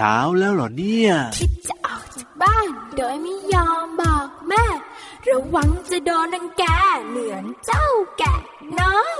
ช้าแล้วเหรอเนี่ย คิดจะออกจากบ้าน โดยไม่ยอมบอกแม่ ระวังจะโดนนังแกเหมือนเจ้าแกะน้อย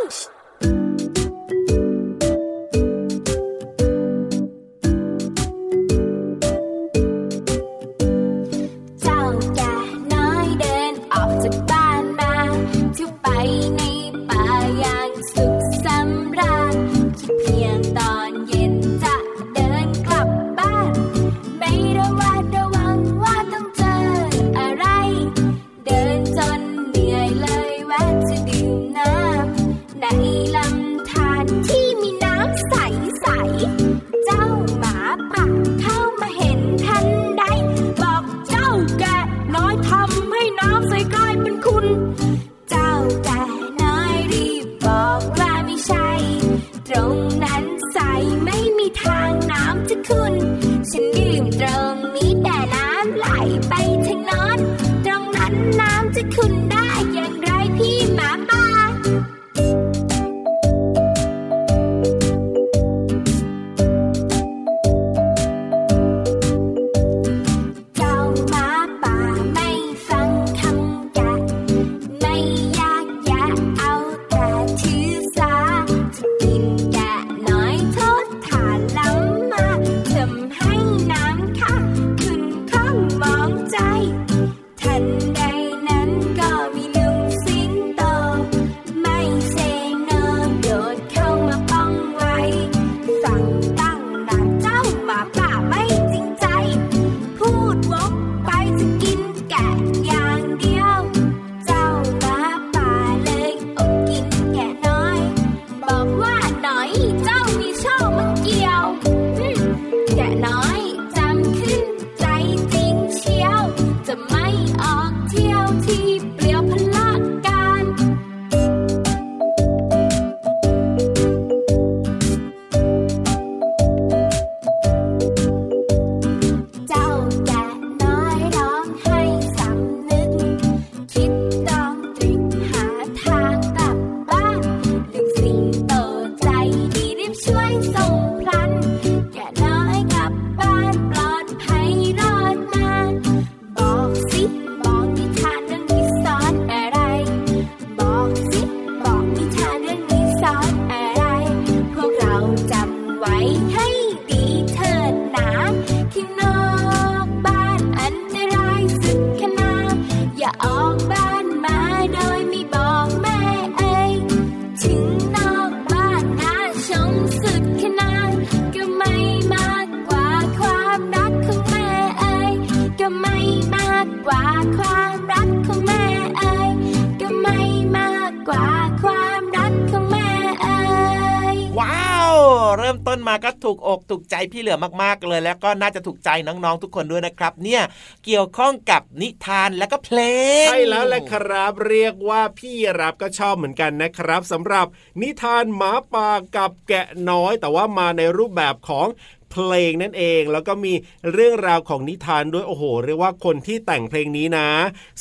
ต้นมาก็ถูกอกถูกใจพี่เหลือมากๆเลย แล้วก็น่าจะถูกใจน้องๆทุกคนด้วยนะครับ เนี่ยเกี่ยวข้องกับนิทานและก็เพลงใช่แล้วแหละครับ เรียกว่าพี่รับก็ชอบเหมือนกันนะครับสำหรับนิทานหมาป่ากับแกะน้อย แต่ว่ามาในรูปแบบของเพลงนั่นเองแล้วก็มีเรื่องราวของนิทานด้วยโอ้โห เรียกว่าคนที่แต่งเพลงนี้นะ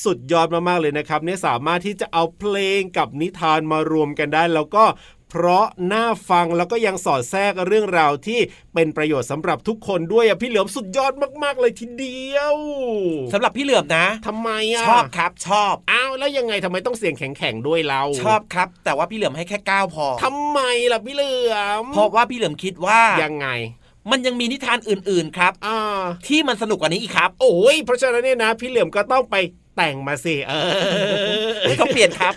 สุดยอดมากๆเลยนะครับเนี่ยสามารถที่จะเอาเพลงกับนิทานมารวมกันได้ แล้วก็ เพราะน่าฟังแล้วก็ยังสอดแทรกเรื่องราวที่เป็นประโยชน์สำหรับทุกคนด้วยอะพี่เหลือมสุดยอดมากๆเลยทีเดียวสำหรับพี่เหลือมนะทำไมอะชอบครับชอบอ้าวแล้วยังไงทำไมต้องเสียงแข็งๆด้วยเราชอบครับ แต่ว่าพี่เหลือมให้แค่ก้าวพอทำไมล่ะพี่เหลือมเพราะว่าพี่เหลือมคิดว่ายังไงมันยังมีนิทานอื่นๆครับที่มันสนุกกว่านี้อีกครับ โอ้ยเพราะฉะนั้นเนี่ยนะ พี่เหลือมก็ต้องไปแต่งมาสิ เออเขาเปลี่ยนครับ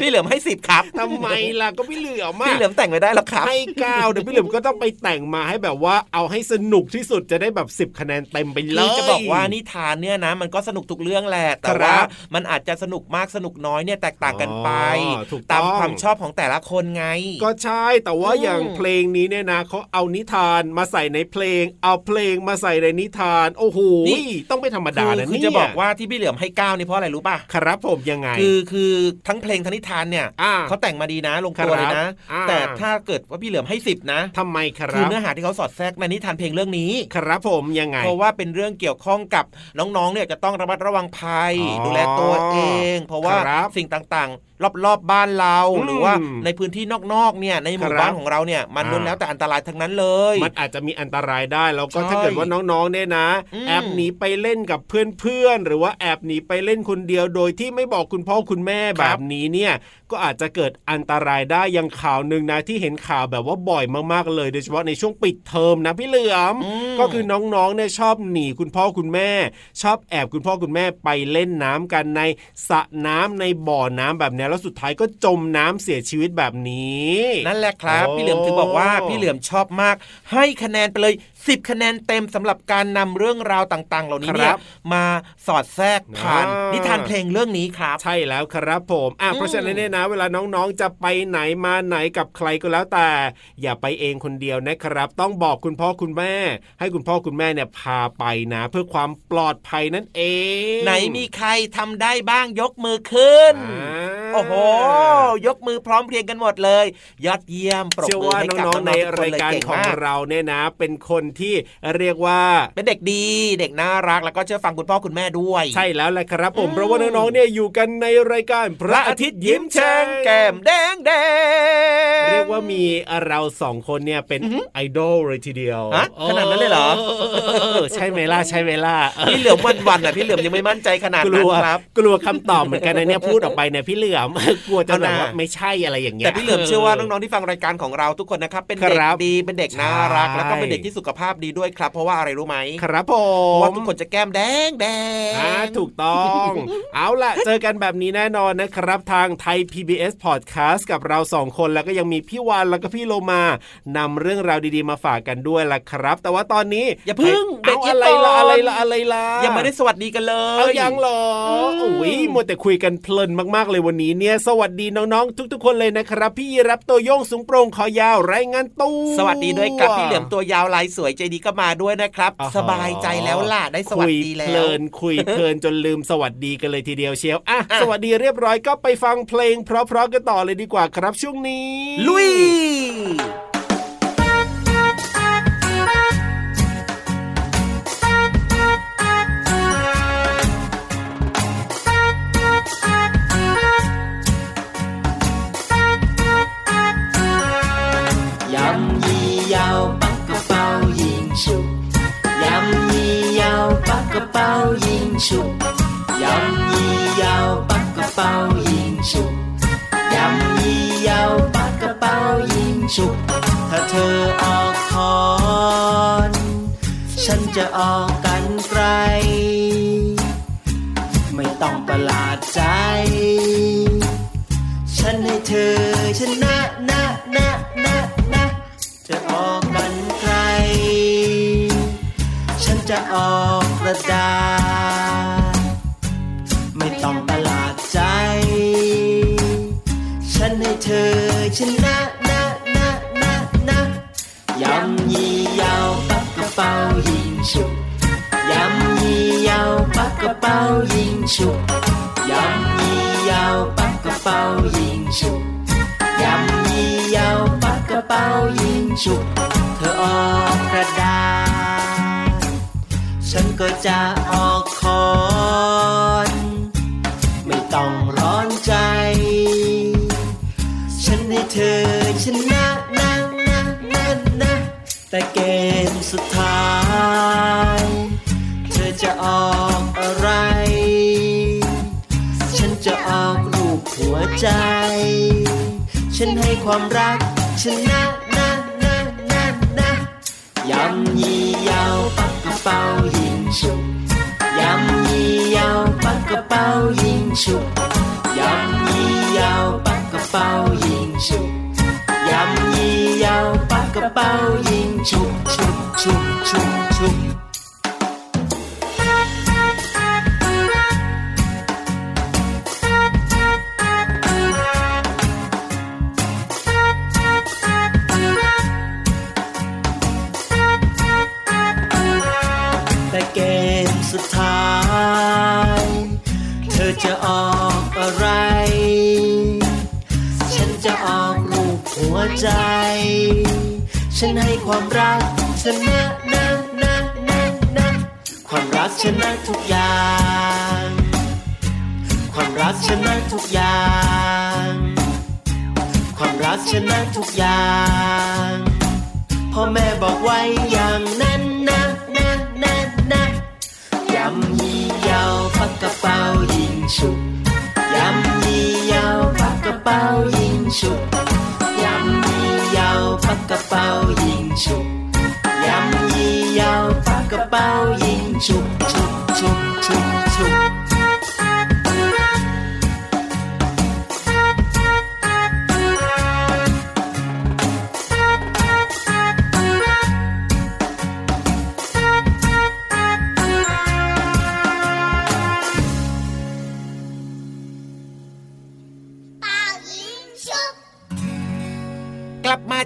พี่เหลือมให้สิบครับทำไมล่ะก็พี่เหลือมพี่เหลือมแต่งไม่ได้หรอกครับให้เก้าเดี๋ยวพี่เหลือมก็ต้องไปแต่งมาให้แบบว่าเอาให้สนุกที่สุดจะได้แบบสิบคะแนนเต็มไปเลยจะบอกว่านิทานเนี่ยนะ มันก็สนุกทุกเรื่องแหละแต่ว่ามันอาจจะสนุกมากสนุกน้อยเนี่ยแตกต่างกันไปตามความชอบของแต่ละคนไง ก็ใช่แต่ว่าอย่างเพลงนี้เนี่ยนะเขาเอานิทานมาใส่ในเพลง เอาเพลงมาใส่ในนิทาน โอ้โหต้องไม่ธรรมดานะนี่จะบอกว่าที่พี่เหลือมให้ก้านี่เพราะอะไรรู้ป่ะครับผมยังไง คือคือทั้งเพลงทั้งนิทานเนี่ยเขาแต่งมาดีนะลงตัวเลยนะ แต่ถ้าเกิดว่าพี่เหลือมให้สิบนะทำไมครับคือเนื้อหาที่เขาสอดแทรกในนิทานเพลงเรื่องนี้ ครับผมยังไง เพราะว่าเป็นเรื่องเกี่ยวข้องกับน้องๆเนี่ยจะต้องระมัดระวังภัย ดูแลตัวเอง เพราะว่าสิ่งต่างๆ รอบๆบบ้านเราหรือว่าในพื้นที่นอกๆเนี่ยในหมู่บ้านของเราเนี่ยมันล้วนแล้วแต่อันตรายทั้งนั้นเลย มันอาจจะมีอันตรายได้แล้วก็ถ้าเกิดว่าน้องๆเนี่ยนะ แอบหนีไปเล่นกับเพื่อนๆหรือว่าแอบหนีไปเล่นคนเดียวโดยที่ไม่บอกคุณพ่อคุณแม่แบบนี้เนี่ยก็อาจจะเกิดอันตรายได้ยังข่าวหนึ่งนะที่เห็นข่าวแบบว่าบ่อยมากๆเลยโดยเฉพาะในช่วงปิดเทอมนะพี่เหลือมก็คือน้องๆเนี่ยชอบหนีคุณพ่อคุณแม่ ชอบแอบคุณพ่อคุณแม่ไปเล่นน้ำกันในสระน้ำในบ่อน้ำแบบนี้แล้วสุดท้ายก็จมน้ำเสียชีวิตแบบนี้ นั่นแหละครับ พี่เหลือมถึงบอกว่าพี่เหลือมชอบมาก ให้คะแนนไปเลย 10 คะแนนเต็มสำหรับการนำเรื่องราวต่าง ๆ เหล่านี้เนี่ยมาสอดแทรกผ่านนิทานเพลงเรื่องนี้ครับ ใช่แล้วครับผมอะเพราะฉะนั้นเนี่ยนะ เวลาน้องๆจะไปไหนมาไหนกับใครก็แล้วแต่ อย่าไปเองคนเดียวนะครับ ต้องบอกคุณพ่อคุณแม่ ให้คุณพ่อคุณแม่เนี่ยพาไปนะ เพื่อความปลอดภัยนั่นเอง ไหนมีใครทำได้บ้างยกมือขึ้น โอ้โห ยกมือพร้อมเพรียงกันหมดเลย ยอดเยี่ยมปรบมือให้กับน้องๆในรายการของเราเนี่ยนะ เป็นคนที่เรียกว่าเป็นเด็กดีเด็กน่ารักแล้วก็เชื่อฟังคุณพ่อคุณแม่ด้วย ใช่แล้วแหละครับผมเพราะว่าน้องๆเนี่ยอยู่กันในรายการพระอาทิตย์ยิ้มแฉ่งแก้มแดงแดงเรียกว่ามีเราสองคนเนี่ยเป็นไอดอลเลยทีเดียวขนาดนั้นเลยเหรอใช่ไหมล่ะใช่ไหมล่ะพี่เหลือมวันวันอะพี่เหลือมยังไม่มั่นใจขนาดนั้นครับ กลัวคำตอบเหมือนกันนะเนี่ยพูดออกไปเนี่ยพี่เหลือมกลัวจะแบบว่าไม่ใช่อะไรอย่างเงี้ยแต่พี่เหลือมเชื่อว่าน้องๆที่ฟังรายการของเราทุกคนนะครับเป็นเด็กดีเป็นเด็กน่ารัก แล้วก็เป็นเด็กที่สุขภาพดีด้วยครับ เพราะว่าอะไรรู้ไหมครับผมว่าทุกคนจะแก้มแดงแดงอ่าถูกต้อง เอาล่ะ เจอกันแบบนี้แน่นอนนะครับทางไทย PBS Podcast กับเราสองคนแล้วก็ยังมีพี่วานแล้วก็พี่โลมานำเรื่องราวดีๆมาฝากกันด้วยล่ะครับ แต่ว่าตอนนี้อย่าพึ่งเอาอะไรล่ะอะไรล่ะอะไรล่ะยังไม่ได้สวัสดีกันเลยเอายังหรอโอ้ยมัวแต่คุยกันเพลินมากๆเลยวันนี้เนี่ยสวัสดีน้องๆ ทุก ๆ คนเลยนะครับ พี่รับตัวโยงสูงโปร่งคอยาวไรงานตู้สวัสดีด้วยกับพี่เหลี่ยมตัวยาวลายสวยใจดีก็มาด้วยนะครับ สบายใจแล้วล่ะได้สวัสดีแล้วเพลินคุยเพลินจนลืมสวัสดีกันเลยทีเดียวเชียวอะสวัสดีเรียบร้อยก็ไปฟังเพลง เพราะๆกันต่อเลยดีกว่าครับช่วงนี้ ลุย ชุบยำยี่ยาวปักกระเป๋ายิงชุบยำยี่ยาวปักกระเป๋ายิงชุบถ้าเธอออกคอนฉันจะออกกันไกลไม่ต้องประหลาดใจ ฉันให้เธอชนะนะ ธอชนะนะนะนะนะยำยี่ยาวปักกระเป๋ายิงฉุกยำยี่ยาวปักกระเป๋ายิงฉุกยำยี่ยาวปักกระเป๋ายิงฉุกยำยี่ยาวปักกระเป๋ายิงฉุกเธอออกกระดาษฉันก็จะออกคอน แต่เกมสุดท้าย เธอจะออกอะไร ฉันจะออกรูปหัวใจ ฉันให้ความรักชนะนะนะนะนะยำยี่ยาวปักกระเป๋ายิงฉุกยำยี่ยาวปักกระเป๋ายิงฉุกยำยี่ยาวปักกระเป๋ายิงฉุกยำยี่ยาวปัก ระเป๋ายิงฉุกฉุกฉุกฉุกฉุกแต่เกมสุดท้าย เธอจะออกอะไรวใจ ฉันให้ความรักชนะนะนะนะนะความรักชนะทุกอย่าง ความรักชนะทุกอย่าง ความรักชนะทุกอย่างพ่อแม่บอกไว้อย่างนั้นนะนะนะนะยำยี่ยาวปักกระเป๋ายิงฉุกยำยี่ยาวปักกระเป๋ายิงฉุก ยำยี่ยาวปักกระเป๋ายิงฉุก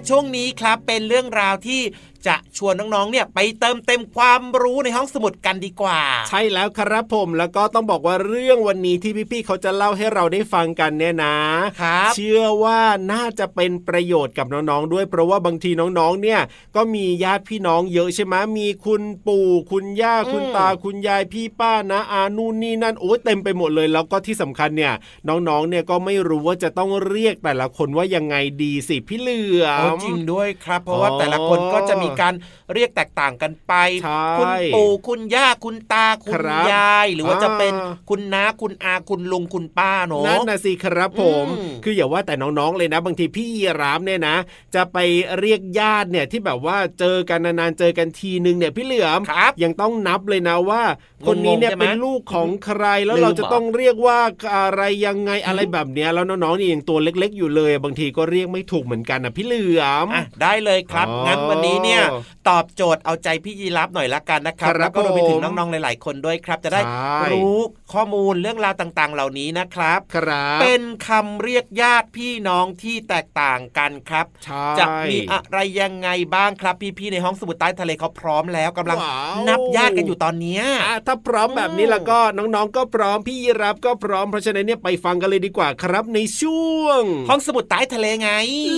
ช่วงนี้ครับเป็นเรื่องราวที่ จะชวนน้องๆ เนี่ยไปเติมเต็มความรู้ในห้องสมุดกันดีกว่า ใช่แล้วครับผมแล้วก็ต้องบอกว่าเรื่องวันนี้ที่พี่ๆเขาจะเล่าให้เราได้ฟังกันเนี่ยนะครับเชื่อว่าน่าจะเป็นประโยชน์กับน้องๆ ด้วยเพราะว่าบางทีน้องๆ เนี่ยก็มีญาติพี่น้องเยอะใช่ไหมมีคุณปู่คุณย่าคุณตาคุณยายพี่ป้านะอานู่นนี่นั่นโอ้เต็มไปหมดเลย แล้วก็ที่สำคัญเนี่ยน้องๆ เนี่ยก็ไม่รู้ว่าจะต้องเรียกแต่ละคนว่ายังไงดีสิพี่เหลือโอ้มจริงด้วยครับ เพราะว่าแต่ละคนก็จะมีการเรียกแตกต่างกันไปใช่คุณปู่คุณย่าคุณตาคุณครับยาย หรือว่าจะเป็นอ่าคุณน้าคุณอาคุณลุงคุณป้าเนอะนั่นนะสิครับผมอืมคืออย่าว่าแต่น้องๆเลยนะ บางทีพี่ยีรามเนี่ยนะ จะไปเรียกญาติเนี่ยที่แบบว่าเจอกันนานๆเจอกันทีนึงเนี่ยพี่เหลือมครับยังต้องนับเลยนะว่า คนนี้เนี่ยงงๆใช่ไหมเป็นลูกของใครแล้วลืมเราจะเหรอต้องเรียกว่าอะไรยังไงอะไรแบบเนี้ยแล้วน้องๆนี่ยังตัวเล็ก ๆ อยู่เลย บางทีก็เรียกไม่ถูกเหมือนกันนะพี่เหลือมอะได้เลยครับอ๋องั้นวันนี้เนี่ยตอบโจทย์เอาใจพี่ยีรับหน่อยละกันนะครับครับแล้วก็รวมไปถึงผมน้องๆหลาย ๆ คนด้วยครับ จะได้ใช่รู้ข้อมูลเรื่องราวต่างๆ เหล่านี้นะครับครับเป็นคำเรียกญาติพี่น้องที่แตกต่างกันครับใช่จะมีอะไรยังไงบ้างครับพี่ๆในห้องสมุดใต้ทะเลเขาพร้อมแล้วกำลังว้าวนับญาติกันอยู่ตอนเนี้ยอะถ้าพร้อมแบบนี้แล้วก็น้องๆ ก็พร้อมพี่ยีรับก็พร้อมเพราะฉะนั้นเนี่ยไปฟังกันเลยดีกว่าครับในช่วง ห้องสมุดใต้ทะเลไง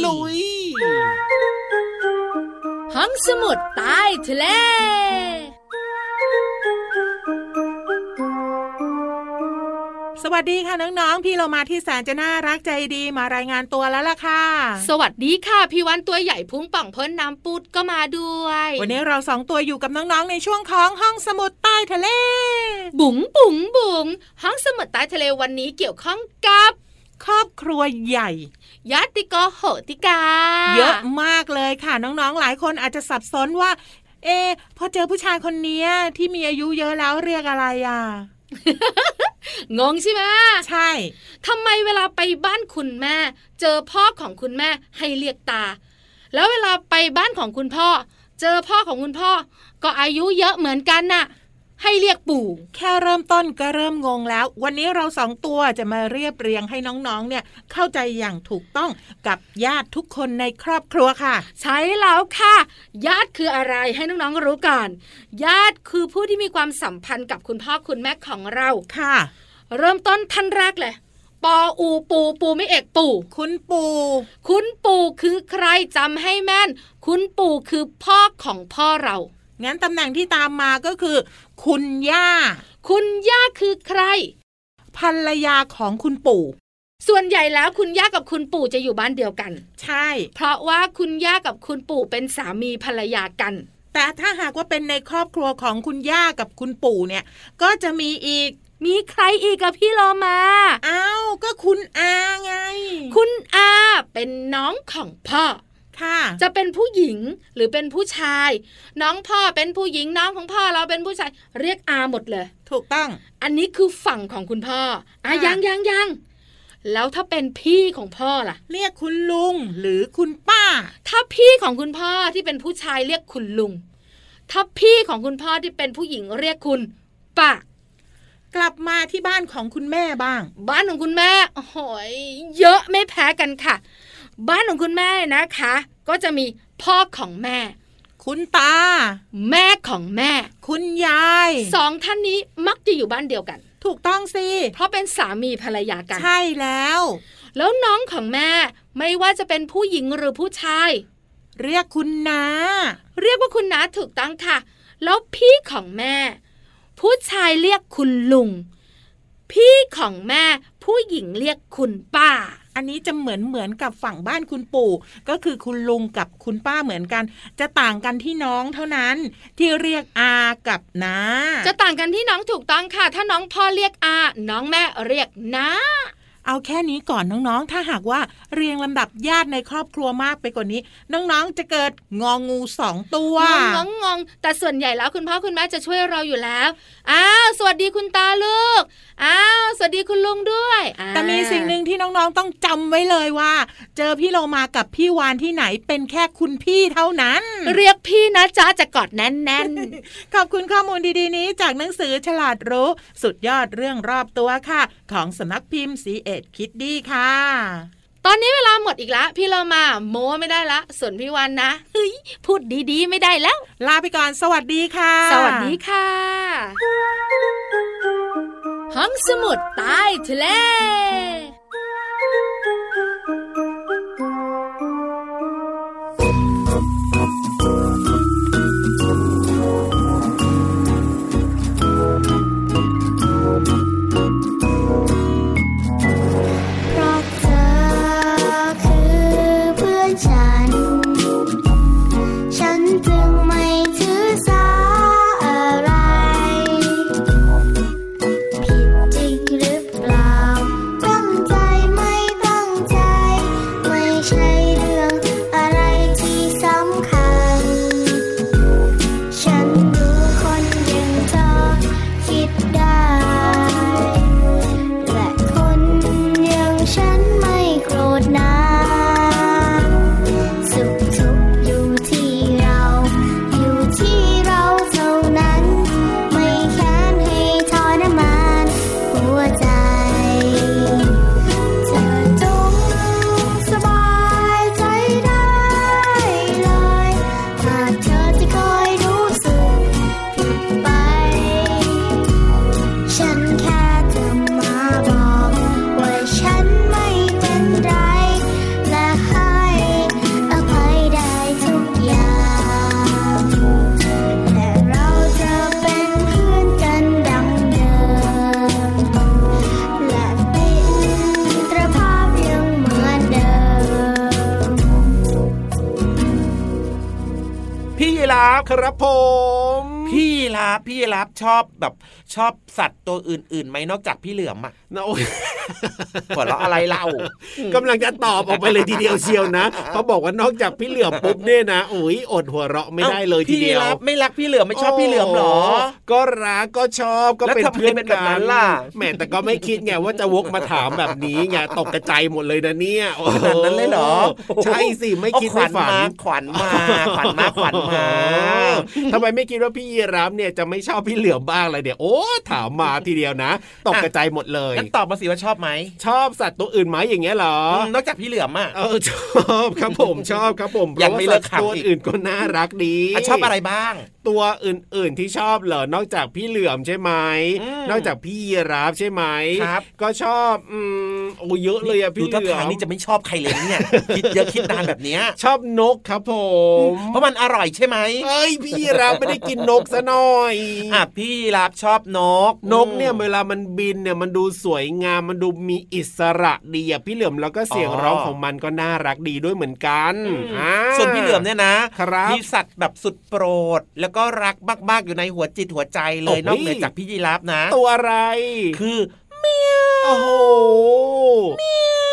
ลุย ห้องสมุดใต้ทะเลสวัสดีค่ะน้องๆ พี่เรามาที่แสนจะน่ารักใจดีมารายงานตัวแล้วล่ะค่ะ สวัสดีค่ะ พี่วันตัวใหญ่พุงป่องพ้นน้ำปุดก็มาด้วย วันนี้เราสองตัวอยู่กับน้องๆ ในช่วงของห้องสมุดใต้ทะเล บุ๋งบุ๋งบุ๋งห้องสมุดใต้ทะเลวันนี้เกี่ยวข้องกับ ครอบครัวใหญ่ ยาติกโหติกา เยอะมากเลยค่ะน้องๆ หลายคนอาจจะสับสนว่า เอะพอเจอผู้ชายคนเนี้ยที่มีอายุเยอะแล้วเรียกอะไรอะงงใช่ไหมใช่ทำไมเวลาไปบ้านคุณแม่ เจอพ่อของคุณแม่ให้เรียกตา แล้วเวลาไปบ้านของคุณพ่อ เจอพ่อของคุณพ่อ ก็อายุเยอะเหมือนกันน่ะ ให้เรียกปู่ แค่เริ่มต้นก็เริ่มงงแล้ว วันนี้เราสองตัวจะมาเรียบเรียงให้น้องๆ เนี่ยเข้าใจอย่างถูกต้องกับญาติทุกคนในครอบครัวค่ะ ใช่แล้วค่ะ ญาติคืออะไรให้น้องๆรู้ก่อน ญาติคือผู้ที่มีความสัมพันธ์กับคุณพ่อคุณแม่ของเราค่ะ เริ่มต้นท่านแรกเลยปออูปูปูไม่เอกปู่ คุณปู่ คุณปู่คือใครจำให้แม่น คุณปู่คือพ่อของพ่อเรา งั้นตำแหน่งที่ตามมาก็คือ คุณย่า คุณย่าคือใคร ภรรยาของคุณปู่ ส่วนใหญ่แล้วคุณย่ากับคุณปู่จะอยู่บ้านเดียวกัน ใช่ เพราะว่าคุณย่ากับคุณปู่เป็นสามีภรรยากัน แต่ถ้าหากว่าเป็นในครอบครัวของคุณย่ากับคุณปู่เนี่ย ก็จะมีอีกมีใครอีกกับพี่โลมาอ้าวก็คุณอาไง คุณอาเป็นน้องของพ่อ ค่ะจะเป็นผู้หญิงหรือเป็นผู้ชาย น้องพ่อเป็นผู้หญิงน้องของพ่อเราเป็นผู้ชาย เรียกอาหมดเลย ถูกต้อง อันนี้คือฝั่งของคุณพ่ออะค่ะยังยังยังแล้วถ้าเป็นพี่ของพ่อล่ะ เรียกคุณลุงหรือคุณป้า ถ้าพี่ของคุณพ่อที่เป็นผู้ชายเรียกคุณลุง ถ้าพี่ของคุณพ่อที่เป็นผู้หญิงเรียกคุณป้ากลับมาที่บ้านของคุณแม่บ้าง บ้านของคุณแม่โอ้โหยเยอะไม่แพ้กันค่ะ บ้านของคุณแม่นะคะ ก็จะมีพ่อของแม่ คุณตา แม่ของแม่ คุณยายสองท่านนี้มักจะอยู่บ้านเดียวกัน ถูกต้องสิ เพราะเป็นสามีภรรยากัน ใช่แล้ว แล้วน้องของแม่ไม่ว่าจะเป็นผู้หญิงหรือผู้ชาย เรียกคุณนาเรียกว่าคุณน้าถูกต้องค่ะ แล้วพี่ของแม่ ผู้ชายเรียกคุณลุง พี่ของแม่ ผู้หญิงเรียกคุณป้า อันนี้จะเหมือนเหมือนกับฝั่งบ้านคุณปู่ ก็คือคุณลุงกับคุณป้าเหมือนกัน จะต่างกันที่น้องเท่านั้นที่เรียกอากับนาจะต่างกันที่น้องถูกต้องค่ะ ถ้าน้องพ่อเรียกอาน้องแม่เรียกน้า เอาแค่นี้ก่อนน้องๆ ถ้าหากว่าเรียงลำดับญาติในครอบครัวมากไปกว่านี้ น้องๆจะเกิดงองูสองตัวงงงงงแต่ส่วนใหญ่แล้วคุณพ่อคุณแม่จะช่วยเราอยู่แล้วอ้าวสวัสดีคุณตาลูกอ้าวสวัสดีคุณลุงด้วยอ่าแต่มีสิ่งหนึ่งที่น้องๆต้องจำไว้เลยว่า เจอพี่โลมากับพี่วานที่ไหนเป็นแค่คุณพี่เท่านั้น เรียกพี่นะจ๊ะจะกอดแน่นขอบคุณข้อมูลดีๆนี้จากหนังสือฉลาดรู้ สุดยอดเรื่องรอบตัวค่ะ ของสำนักพิมพ์สีเอ็ดคิดดีค่ะๆตอนนี้เวลาหมดอีกแล้วพี่เรามาโม้ไม่ได้ละส่วนพี่วันนะเฮ้ยพูดดีๆ ไม่ได้แล้ว ลาไปก่อนสวัสดีค่ะ สวัสดีค่ะห้องสมุดใต้ทะเล ครับผม พี่ยีราฟพี่ยีราฟชอบแบบชอบสัตว์ตัวอื่นๆไหมนอกจากพี่เหลือมอะนะโอ้ย หัวเราะอะไรเล่ากำลังจะตอบออกไปเลยทีเดียวเชียวนะเขาบอกว่านอกจากพี่เหลือมปุ๊บเนี่ยนะโอ้ยอดหัวเราะไม่ได้เลยทีเดียวพี่รับไม่รักพี่เหลือมไม่ชอบพี่เหลือมหรอ ก็รักก็ชอบก็แล้วเป็นทำไมเพื่อนเป็นแบกับนั้นนล่ะแหมแต่ก็ไม่คิดไงว่าจะวกมาถามแบบนี้ไงตกกระจายหมดเลยนะเนี่ยโอ้ขนาดนั้นเลยเหรอ ใช่สิไม่คิดเอาขไม่วัญฝันมาขวัญมาขวัญมาขวัญมาทำไมไม่คิดว่าพี่ยีรับเนี่ยจะไม่ชอบพี่เหลือมบ้างเลยเดี๋ยวโอ้ถามมาทีเดียวนะ ตกกระจายหมดเลยงั้นตอบมาสิว่าชอบไหมชอบสัตว์ตัวอื่นไหมอย่างเงี้ยเหรอมนอกจากพี่เหลือมอะเออชอบครับผมชอบครับผมยังไม่เลิกพราะว่าสัตว์ตัวขำอีกอื่นก็น่ารักดีอะชอบอะไรบ้าง ตัวอื่นๆที่ชอบเหรอนอกจากพี่เหลือมใช่ไหมอืมนอกจากพี่ยีราฟใช่ไหมครับก็ชอบอืมโอ้เยอะเลยอะดูพี่เหท่าลือทางมนี่จะไม่ชอบใครเลยเนี่ยคิดเยอะคิดนานแบบเนี้ยชอบนกครับผมเพราะมันอร่อยใช่ไหมเอ้ยพี่ยีราฟไม่ได้กินนกซะหน่อยอะพี่รับชอบนกนกเนี่ยเวลามันบินเนี่ยมันดูสวยงามมันดูมีอิสระดีอะพี่เหลือมแล้วก็เสียงร้องของมันก็น่ารักดีด้วยเหมือนกันอืมอ่าส่วนพี่เหลือมเนี่ยนะครับมีสัตว์แบบสุดโปรด แล้วก็รักมากๆอยู่ในหัวจิตหัวใจเลยโอ้โหนอกเหนือจากพี่ยีราฟนะ ตัวอะไร คือ โอ้โห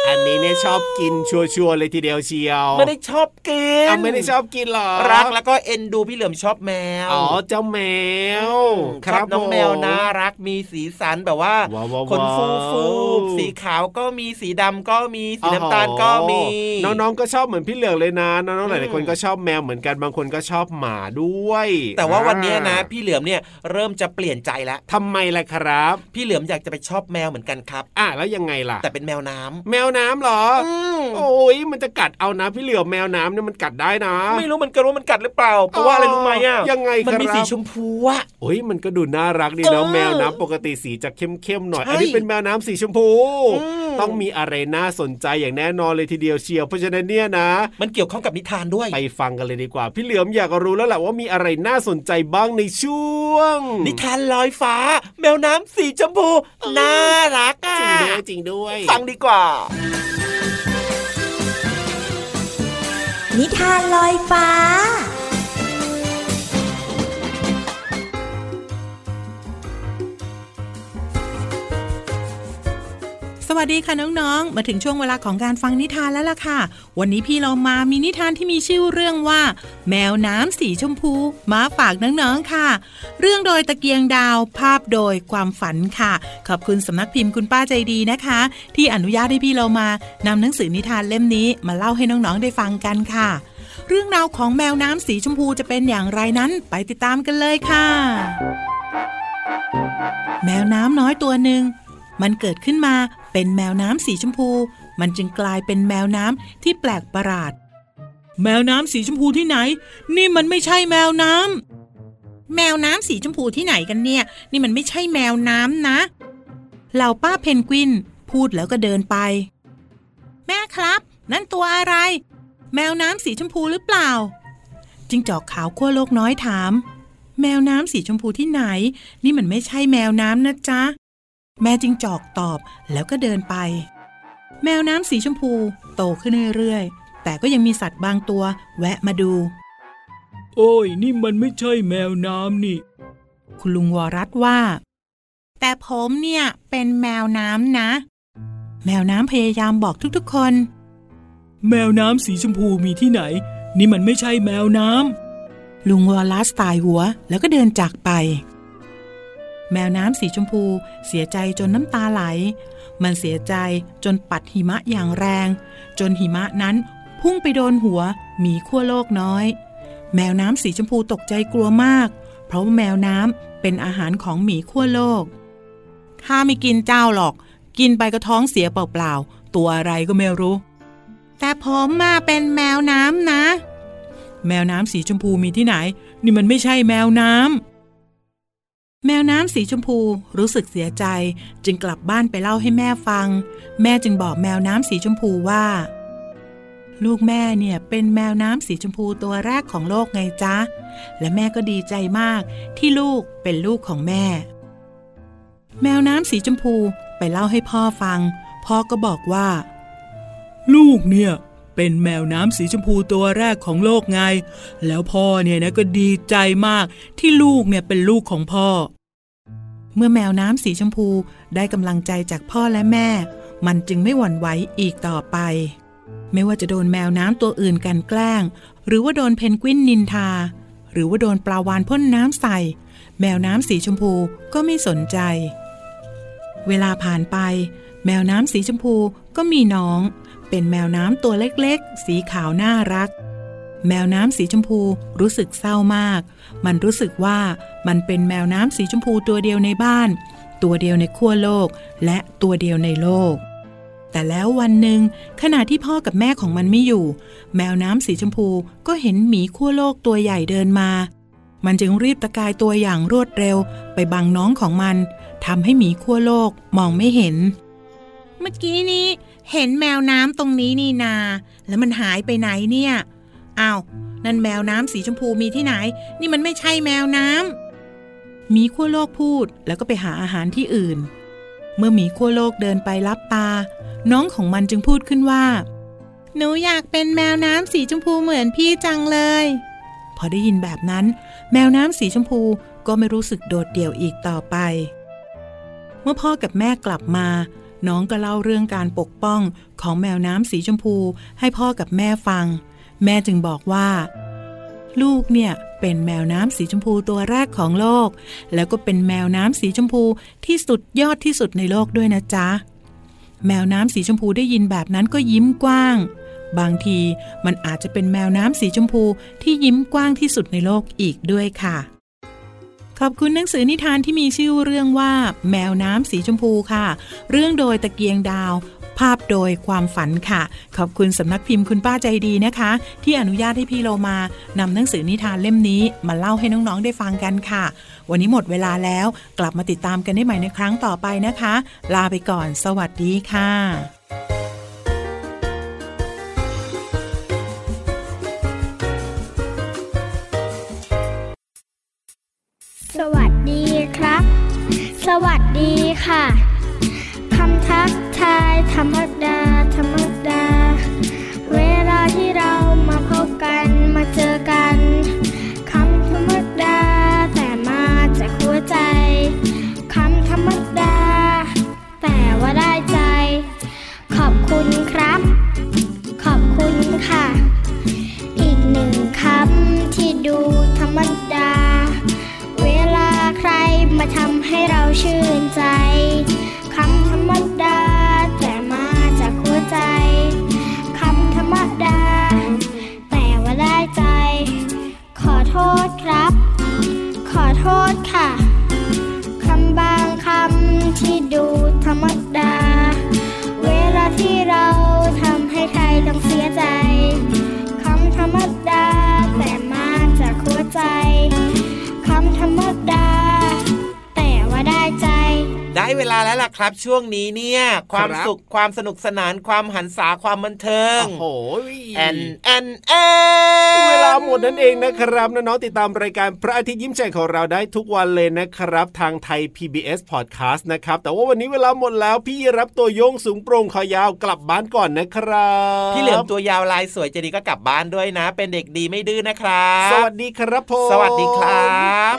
อันนี้เนี่ยชอบกินชัวร์ๆเลยทีเดียวเชียว ไม่ได้ชอบกินอะไม่ได้ชอบกินหรอ รักแล้วก็เอ็นดูพี่เหลือมชอบแมว อ๋อเจ้าแมวชอบน้องผมแมวน่ารักมีสีสันแบบว่าว้าวว้าวขนฟูฟูว้าวสีขาวก็มีสีดำก็มีสีน้ำตาลก็มี น้องๆก็ชอบเหมือนพี่เหลืองเลยนะน้องๆหอืลายมๆคนก็ชอบแมวเหมือนกันบางคนก็ชอบหมาด้วย แต่ว่าวันเนี้ยนะอ่าพี่เหลือมเนี่ยเริ่มจะเปลี่ยนใจแล้วทำไมล่ะครับ พี่เหลือมอยากจะไปชอบแมวเหมือนกันครับ อะแล้วยังไงล่ะ แต่เป็นแมวน้ำแมวน้ำเหรอโอ้ยมันจะกัดเอานะพี่เหลือมแมวน้ำเนี่ยมันกัดได้นะ ไม่รู้มันกันว่ามันกัดหรือเปล่าเพราะว่าอะไรรู้ไหมอะยังไงมันมีครับสีชมพูอะโอ้ยมันก็ดูน่ารักดีนะเออแมวน้ำปกติสีจะเข้มๆหน่อยใช่อันนี้เป็นแมวน้ำสีชมพูอืมต้องมีอะไรน่าสนใจอย่างแน่นอนเลยทีเดียวเชียวเพราะฉะนั้นเนี่ยนะ มันเกี่ยวข้องกับนิทานด้วยไปฟังกันเลยดีกว่า พี่เหลือมอยากรู้แล้วแหละว่ามีอะไรน่าสนใจบ้างในช่วง นิทานลอยฟ้า แมวน้ำสีชมพูน่ารักอะจริงด้วยจริงด้วย ฟังดีกว่า นิทานลอยฟ้า วัสดีค่ะน้องๆ มาถึงช่วงเวลาของการฟังนิทานแล้วล่ะค่ะ วันนี้พี่เรามามีนิทานที่มีชื่อเรื่องว่า แมวน้ำสีชมพู มาฝากน้องๆค่ะ เรื่องโดยตะเกียงดาวภาพโดยความฝันค่ะ ขอบคุณสำนักพิมพ์คุณป้าใจดีนะคะ ที่อนุญาตให้พี่เรามานำหนังสือนิทานเล่มนี้มาเล่าให้น้องๆได้ฟังกันค่ะ เรื่องราวของแมวน้ำสีชมพูจะเป็นอย่างไรนั้นไปติดตามกันเลยค่ะ แมวน้ำน้อยตัวหนึ่ง มันเกิดขึ้นมาเป็นแมวน้ำสีชมพู มันจึงกลายเป็นแมวน้ำที่แปลกประหลาด แมวน้ำสีชมพูที่ไหน นี่มันไม่ใช่แมวน้ำแมวน้ำสีชมพูที่ไหนกันเนี่ย นี่มันไม่ใช่แมวน้ำนะเหล่าป้าเพนกวิน พูดแล้วก็เดินไป แม่ครับ นั่นตัวอะไร แมวน้ำสีชมพูหรือเปล่าจิงจอกขาวขั้วโลกน้อยถาม แมวน้ำสีชมพูที่ไหน นี่มันไม่ใช่แมวน้ำนะจ๊ะ แม่จิงจอกตอบแล้วก็เดินไป แมวน้ำสีชมพูโตขึ้นเรื่อยๆ แต่ก็ยังมีสัตว์บางตัวแวะมาดู โอ้ย นี่มันไม่ใช่แมวน้ำนี่ คุณลุงวรัตว่า แต่ผมเนี่ยเป็นแมวน้ำนะ แมวน้ำพยายามบอกทุกๆคน แมวน้ำสีชมพูมีที่ไหน นี่มันไม่ใช่แมวน้ลุงวอลลัสตายหัวแล้วก็เดินจากไป แมวน้ำสีชมพู เสียใจจนน้ำตาไหล มันเสียใจจนปัดหิมะอย่างแรง จนหิมะนั้นพุ่งไปโดนหัวหมีขั้วโลกน้อย แมวน้ำสีชมพูตกใจกลัวมาก เพราะว่าแมวน้ำเป็นอาหารของหมีขั้วโลกข้าไม่กินเจ้าหรอก กินไปก็ท้องเสียเปล่าๆตัวอะไรก็ไม่รู้ แต่ผมมาเป็นแมวน้ำนะ แมวน้ำสีชมพูมีที่ไหน นี่มันไม่ใช่แมวน้ำ แมวน้ำสีชมพูรู้สึกเสียใจ จึงกลับบ้านไปเล่าให้แม่ฟัง แม่จึงบอกแมวน้ำสีชมพูว่า ลูกแม่เนี่ยเป็นแมวน้ำสีชมพูตัวแรกของโลกไงจ๊ะ และแม่ก็ดีใจมากที่ลูกเป็นลูกของแม่ แมวน้ำสีชมพูไปเล่าให้พ่อฟัง พ่อก็บอกว่า ลูกเนี่ย เป็นแมวน้ำสีชมพูตัวแรกของโลกไง แล้วพ่อเนี่ยนะก็ดีใจมากที่ลูกเนี่ยเป็นลูกของพ่อ เมื่อแมวน้ำสีชมพูได้กำลังใจจากพ่อและแม่ มันจึงไม่หวั่นไหวอีกต่อไป ไม่ว่าจะโดนแมวน้ำตัวอื่นกันแกล้ง หรือว่าโดนเพนกวินนินทา หรือว่าโดนปลาวานพ่นน้ำใส่ แมวน้ำสีชมพูก็ไม่สนใจ เวลาผ่านไป แมวน้ำสีชมพูก็มีน้อง เป็นแมวน้ำตัวเล็กๆ สีขาวน่ารัก แมวน้ำสีชมพูรู้สึกเศร้ามาก มันรู้สึกว่ามันเป็นแมวน้ำสีชมพูตัวเดียวในบ้าน ตัวเดียวในขั้วโลก และตัวเดียวในโลก แต่แล้ววันหนึ่งขณะที่พ่อกับแม่ของมันไม่อยู่ แมวน้ำสีชมพูก็เห็นหมีขั้วโลกตัวใหญ่เดินมา มันจึงรีบตะกายตัวอย่างรวดเร็วไปบังน้องของมันทำให้หมีขั้วโลกมองไม่เห็น เมื่อกี้นี้เห็นแมวน้ำตรงนี้นี่นา แล้วมันหายไปไหนเนี่ยอ้าวนั่นแมวน้ำสีชมพูมีที่ไหน นี่มันไม่ใช่แมวน้ำมีขั้วโลกพูดแล้วก็ไปหาอาหารที่อื่น เมื่อหมีขั้วโลกเดินไปรับตา น้องของมันจึงพูดขึ้นว่า หนูอยากเป็นแมวน้ำสีชมพูเหมือนพี่จังเลย พอได้ยินแบบนั้น แมวน้ำสีชมพูก็ไม่รู้สึกโดดเดี่ยวอีกต่อไป เมื่อพ่อกับแม่กลับมา น้องก็เล่าเรื่องการปกป้องของแมวน้ำสีชมพูให้พ่อกับแม่ฟัง แม่จึงบอกว่า ลูกเนี่ยเป็นแมวน้ำสีชมพูตัวแรกของโลก แล้วก็เป็นแมวน้ำสีชมพูที่สุดยอดที่สุดในโลกด้วยนะจ๊ะ แมวน้ำสีชมพูได้ยินแบบนั้นก็ยิ้มกว้าง บางทีมันอาจจะเป็นแมวน้ำสีชมพูที่ยิ้มกว้างที่สุดในโลกอีกด้วยค่ะ ขอบคุณหนังสือนิทานที่มีชื่อเรื่องว่า แมวน้ำสีชมพูค่ะ เรื่องโดยตะเกียงดาว ภาพโดยความฝันค่ะ ขอบคุณสำนักพิมพ์คุณป้าใจดีนะคะ ที่อนุญาตให้พี่โลมานำหนังสือนิทานเล่มนี้ มาเล่าให้น้องๆได้ฟังกันค่ะ วันนี้หมดเวลาแล้วกลับมาติดตามกันได้ใหม่ในครั้งต่อไปนะคะ ลาไปก่อน สวัสดีค่ะ สวัสดีครับ สวัสดีค่ะ คำทักทาย เวลาแล้วล่ะครับ ช่วงนี้เนี่ย ความครับสุขความสนุกสนานความหันษาความบันเทิงโอ้โหแอนแอนแอนเวลาหมดนั่นเองนะครับน้องๆติดตามรายการพระอาทิตย์ยิ้มแฉ่งของเราได้ทุกวันเลยนะครับ ทางไทย PBS Podcast นะครับ แต่ว่าวันนี้เวลาหมดแล้วพี่รับตัวโยงสูงโปร่งคอยาวกลับบ้านก่อนนะครับพี่เหลือมตัวยาวลายสวยใจะดีก็กลับบ้านด้วยนะ เป็นเด็กดีไม่ดื้อนะครับ สวัสดีครับผมสวัสดีครับ